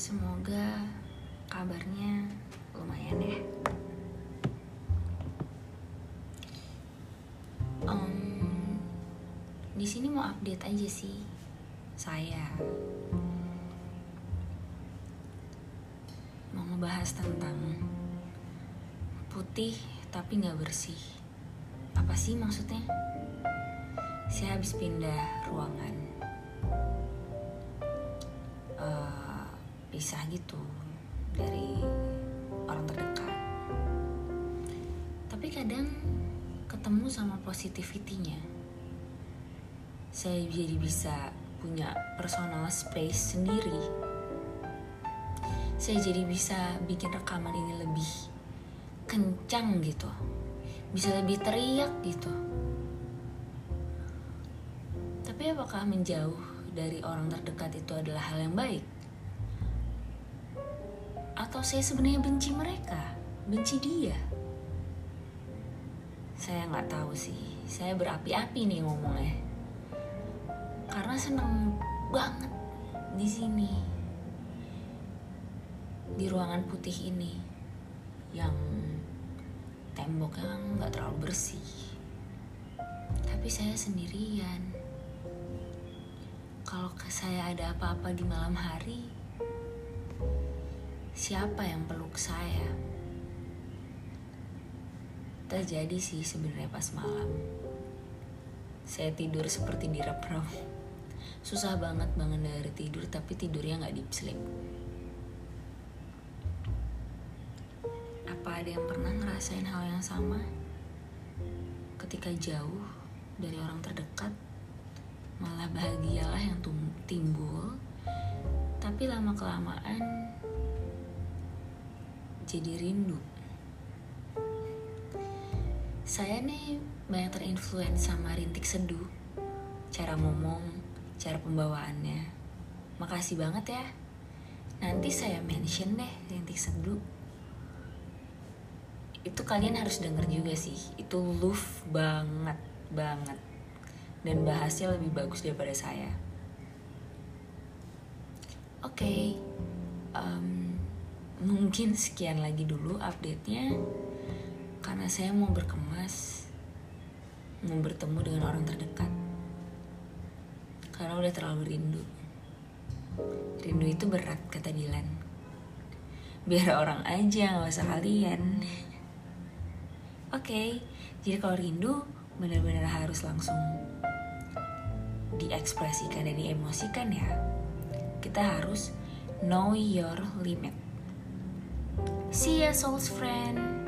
Semoga kabarnya lumayan ya. Um, di sini mau update aja sih saya mau ngebahas tentang putih tapi nggak bersih. Apa sih maksudnya? Saya habis pindah ruangan, pisah gitu dari orang terdekat. Tapi kadang ketemu sama positivity-nya. Saya jadi bisa punya personal space sendiri. Saya jadi bisa bikin rekaman ini lebih kencang gitu. Bisa lebih teriak gitu. Tapi apakah menjauh dari orang terdekat itu adalah hal yang baik? Atau saya sebenarnya benci mereka, benci dia? Saya nggak tahu sih. Saya berapi-api nih ngomongnya. Karena seneng banget di sini. Di ruangan putih ini yang temboknya nggak terlalu bersih. Tapi saya sendirian. Kalau saya ada apa-apa di malam hari, siapa yang peluk saya? Terjadi sih sebenarnya pas malam. Saya tidur seperti direp-rep. Susah banget bangun dari tidur, tapi tidurnya nggak deep sleep. Apa ada yang pernah ngerasain hal yang sama? Ketika jauh dari orang terdekat, malah bahagialah yang timbul, tapi lama-kelamaan jadi rindu. Saya nih banyak terinfluence sama Rintik Seduh, cara ngomong, cara pembawaannya. Makasih banget ya. Nanti saya mention deh Rintik Seduh. Itu kalian harus denger juga sih. Itu love banget, banget. Dan bahasnya lebih bagus daripada saya. Oke, em, mungkin sekian lagi dulu update-nya. Karena saya mau berkemas mau bertemu dengan orang terdekat. Karena udah terlalu rindu. Rindu itu berat kata Dilan. Biar orang aja nggak usah kalian oke jadi kalau rindu benar-benar harus langsung diekspresikan dan diemosikan ya. Kita harus know your limit see ya souls friend